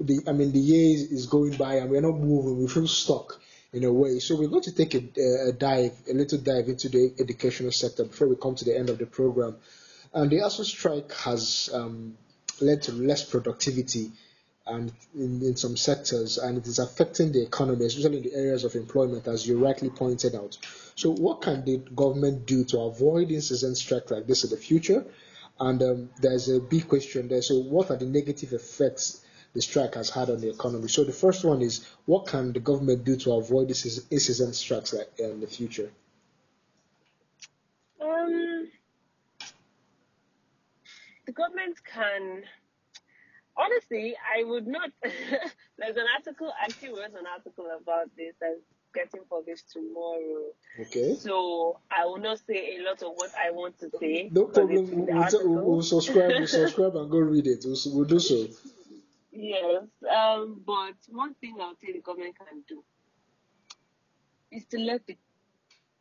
the I mean the year is, is going by and we're not moving. We feel stuck in a way. So we're going to take a, a dive, a little dive into the educational sector before we come to the end of the program. And the ASUU strike has um, led to less productivity and in, in some sectors, and it is affecting the economy, especially in the areas of employment, as you rightly pointed out. So, what can the government do to avoid incessant strike like this in the future? And um, there's a big question there. So, what are the negative effects the strike has had on the economy? So, the first one is what can the government do to avoid incessant strikes like in the future? Um, the government can. Honestly, I would not. There's an article, actually, was an article about this that's getting published tomorrow. Okay. So I will not say a lot of what I want to say. No problem. We'll, t- we'll subscribe. We'll subscribe and go read it. We'll, we'll do so. Yes, um, but one thing I'll say the government can do is to let the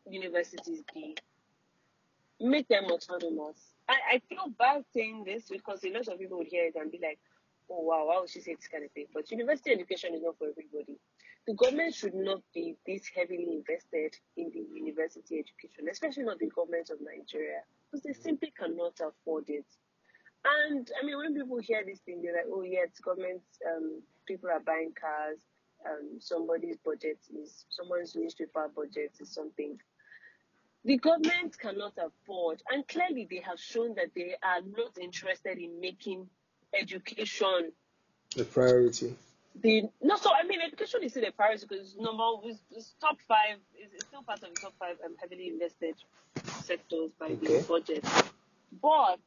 universities be, make them autonomous. I, I feel bad saying this because a lot of people would hear it and be like, oh wow, why would she say this kind of thing? But university education is not for everybody. The government should not be this heavily invested in the university education, especially not the government of Nigeria, because they simply cannot afford it. And I mean, when people hear this thing, they're like, "Oh, yeah, it's government. Um, people are buying cars. Um, somebody's budget is someone's newspaper budget is something." The government cannot afford, and clearly they have shown that they are not interested in making education The priority. the no. So I mean, education is still a priority because number it's, it's top five. It's, it's still part of the top five um, heavily invested sectors by Okay. the budget, but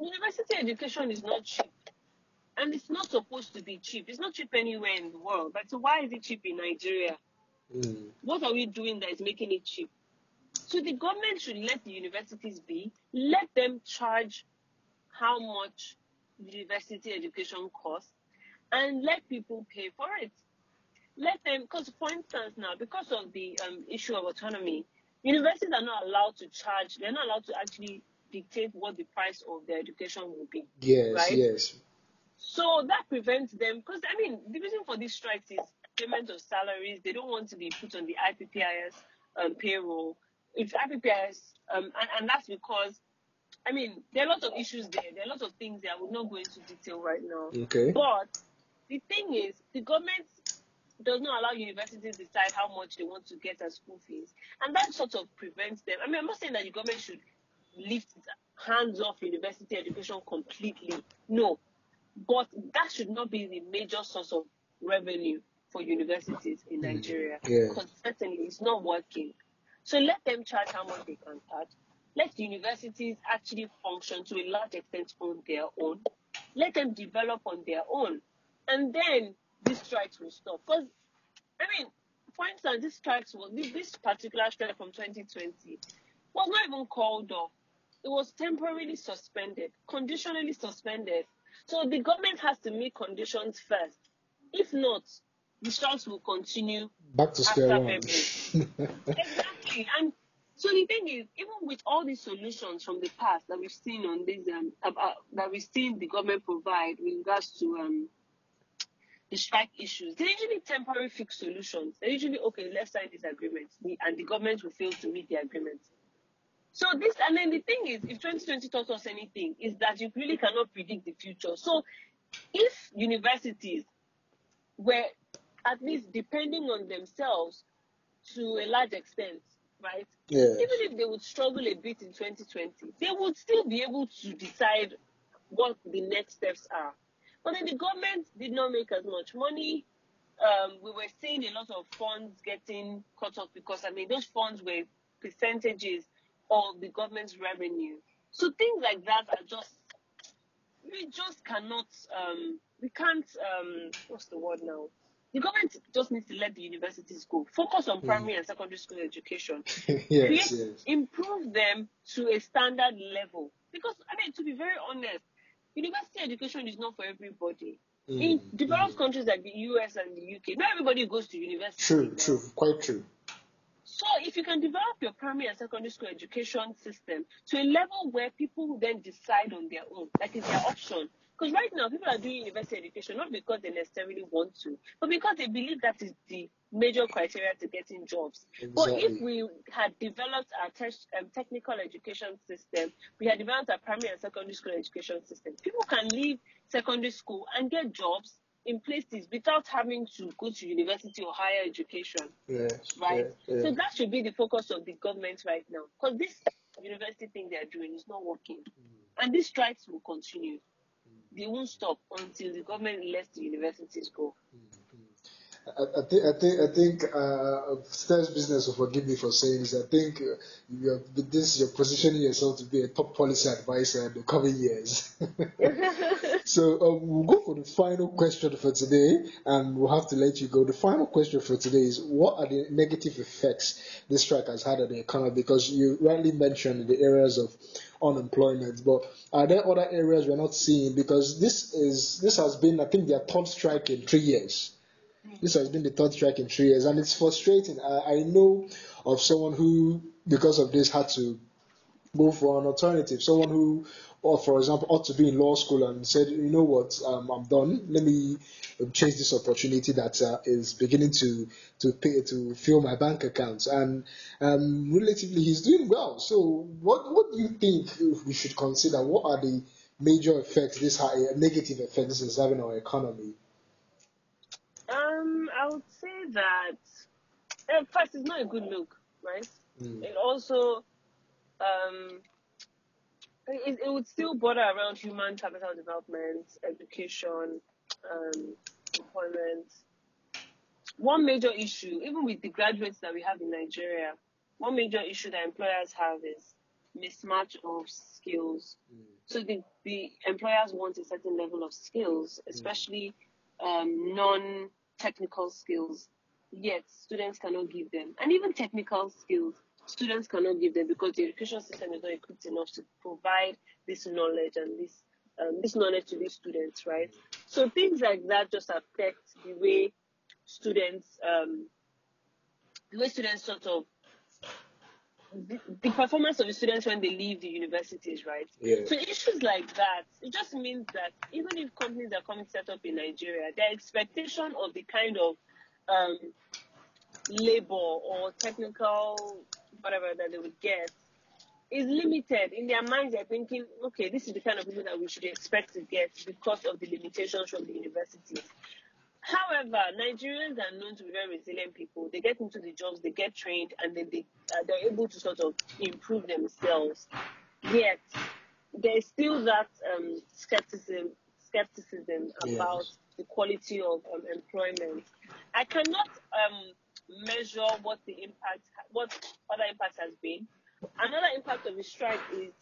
university education is not cheap. And it's not supposed to be cheap. It's not cheap anywhere in the world. But so why is it cheap in Nigeria? Mm. What are we doing that is making it cheap? So the government should let the universities be, let them charge how much university education costs, and let people pay for it. Let them, because for instance now, because of the um, issue of autonomy, universities are not allowed to charge, they're not allowed to actually dictate what the price of their education will be. Yes, Right? yes. So that prevents them, because I mean, the reason for these strikes is payment of salaries. They don't want to be put on the IPPIS um, payroll. If IPPIS, um, and, and that's because, I mean, there are a lot of issues there. There are a lot of things there. I will not go into detail right now. Okay. But the thing is, the government does not allow universities to decide how much they want to get as school fees. And that sort of prevents them. I mean, I'm not saying that the government should lift its hands off university education completely. No. But that should not be the major source of revenue for universities in mm. Nigeria. Yeah. Because certainly it's not working. So let them charge how much they can charge. Let universities actually function to a large extent on their own. Let them develop on their own. And then these strikes will stop. Because, I mean, for instance, this strikes was this, this particular strike from 2020 was not even called off. It was temporarily suspended, conditionally suspended. So the government has to meet conditions first. If not, the strikes will continue Back to square one. Exactly. And so the thing is, even with all these solutions from the past that we've seen on this, um, about, that we've seen the government provide with regards to um, the strike issues, they're usually temporary fixed solutions. They're usually okay. Let's sign this agreement, and the government will fail to meet the agreement. So this, and then the thing is, if 2020 taught us anything, is that you really cannot predict the future. So if universities were at least depending on themselves to a large extent, right? Yeah. Even if they would struggle a bit in 2020, they would still be able to decide what the next steps are. But then the government did not make as much money. Um, we were seeing a lot of funds getting cut off because, I mean, those funds were percentages of the government's revenue. So things like that are just, we just cannot, um, we can't, um, what's the word now? The government just needs to let the universities go. Focus on primary and secondary school education yes, create, yes. improve them to a standard level. Because, I mean, to be very honest, university education is not for everybody. In Mm, developed countries like the US and the UK, not everybody goes to university. True, true, quite true. So if you can develop your primary and secondary school education system to a level where people then decide on their own, like it's their option. Because right now people are doing university education not because they necessarily want to, but because they believe that is the major criteria to getting jobs. But if we had developed our te- um, technical education system, we had developed our primary and secondary school education system, people can leave secondary school and get jobs in places without having to go to university or higher education Yes, right? yeah, So that should be the focus of the government right now, because this university thing they are doing is not working, and these strikes will continue. They won't stop until the government lets the universities go. I, I think I think I think uh, Stears business will forgive me for saying this. I think uh, you're, this you're positioning yourself to be a top policy advisor in the coming years. so um, we'll go for the final question for today, and we'll have to let you go. The final question for today is: What are the negative effects this strike has had on the economy? Because you rightly mentioned the areas of unemployment, but are there other areas we're not seeing? Because this is this has been, I think, their third strike in three years. This has been the third strike in three years, and it's frustrating. I, I know of someone who, because of this, had to go for an alternative. Someone who, or for example, ought to be in law school and said, you know what, um, I'm done. Let me um, chase this opportunity that uh, is beginning to to pay to fill my bank account. And um, relatively, he's doing well. So, what what do you think we should consider? What are the major effects this ha- negative effects this is having on our economy? Um, I would say that uh, first, it's not a good look, right? Mm. It also, um, it, it would still border around human capital development, education, um, employment. One major issue, even with the graduates that we have in Nigeria, one major issue that employers have is mismatch of skills. So the, the employers want a certain level of skills, especially um, non-technical skills, yet students cannot give them. And even technical skills, students cannot give them because the education system is not equipped enough to provide this knowledge and this um, this knowledge to these students, right? So things like that just affect the way students, um, the way students sort of the, the performance of the students when they leave the universities, right? Yeah. So issues like that, it just means that even if companies are coming set up in Nigeria, their expectation of the kind of um, labor or technical whatever that they would get is limited. In their minds, they're thinking, okay, this is the kind of people that we should expect to get because of the limitations from the universities. However, Nigerians are known to be very resilient people. They get into the jobs, they get trained, and then they uh, they're able to sort of improve themselves. Yet there is still that um, skepticism skepticism Yes. about the quality of um, employment. I cannot um, measure what the impact, what other impact has been. Another impact of the strike is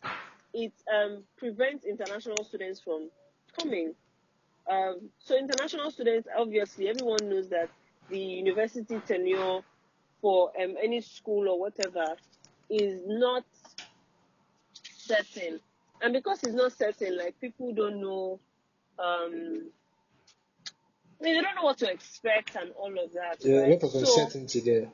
it um, prevents international students from coming. Um, so international students, obviously, everyone knows that the university tenure for um, any school or whatever is not certain, and because it's not certain, like people don't know. Um, they don't know what to expect and all of that. Yeah, a right? lot of So- uncertainty there.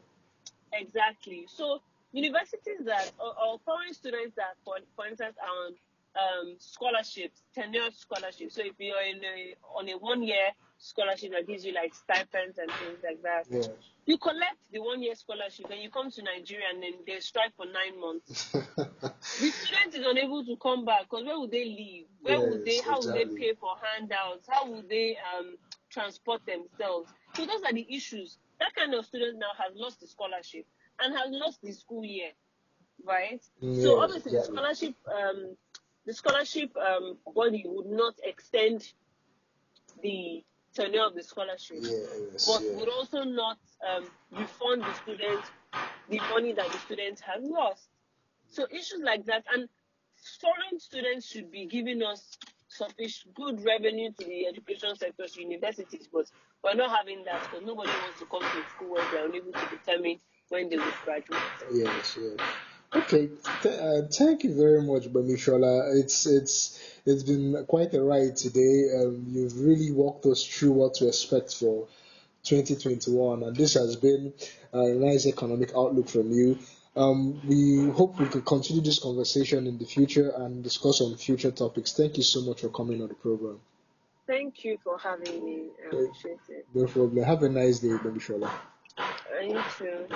Exactly. So universities that or, or foreign students that, for, for instance, are on um, scholarships, tenured scholarships. So if you're in a, on a one-year scholarship that gives you like stipends and things like that, Yeah. you collect the one-year scholarship, and you come to Nigeria and then they strike for nine months. The student is unable to come back because where would they live? Where would they? Yes, How would they pay for handouts? How would they um, transport themselves? So those are the issues. That kind of student now has lost the scholarship and has lost the school year, right? Mm, so yes, obviously the scholarship, um, the scholarship um, body would not extend the tenure of the scholarship yes, but yeah. would also not um, refund the student the money that the student has lost. So issues like that, and foreign students should be giving us sufficient good revenue to the education sector, to universities, but we're not having that because nobody wants to come to school where they're unable to determine when they will graduate. Yes, yes. Okay, th- uh, thank you very much, Bamishola. It's it's it's been quite a ride today. Um, you've really walked us through what to expect for 2021, and this has been a nice economic outlook from you. Um, we hope we could continue this conversation in the future and discuss on future topics. Thank you so much for coming on the program. Thank you for having me. I appreciate it. No problem. Have a nice day, Bamishola. And you too.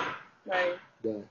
Bye. Bye.